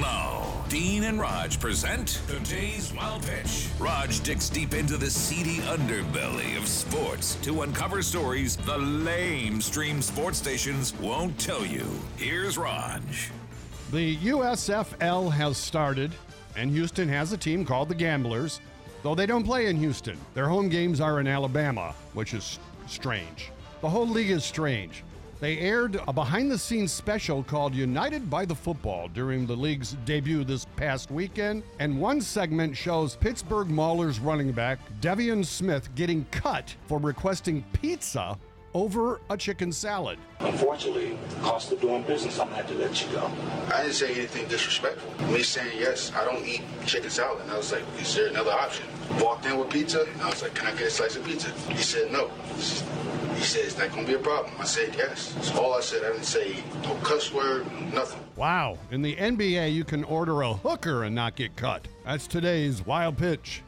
Now, Dean and Rog present today's Wild Pitch. Rog digs deep into the seedy underbelly of sports to uncover stories the lame stream sports stations won't tell you. Here's Rog. The USFL has started, and Houston has a team called the Gamblers, though they don't play in Houston. Their home games are in Alabama, which is strange. The whole league is strange. They aired a behind the scenes special called United by the Football during the league's debut this past weekend, and one segment shows Pittsburgh Maulers running back Devian Smith getting cut for requesting pizza over a chicken salad. Unfortunately, cost of doing business, I'm gonna have to let you go. I didn't say anything disrespectful. Me saying yes, I don't eat chicken salad. And I was like, is there another option? Walked in with pizza, and I was like, can I get a slice of pizza? He said no. He said, is that gonna be a problem? I said yes. That's all I said. I didn't say no cuss word, nothing. Wow, in the NBA, you can order a hooker and not get cut. That's today's wild pitch.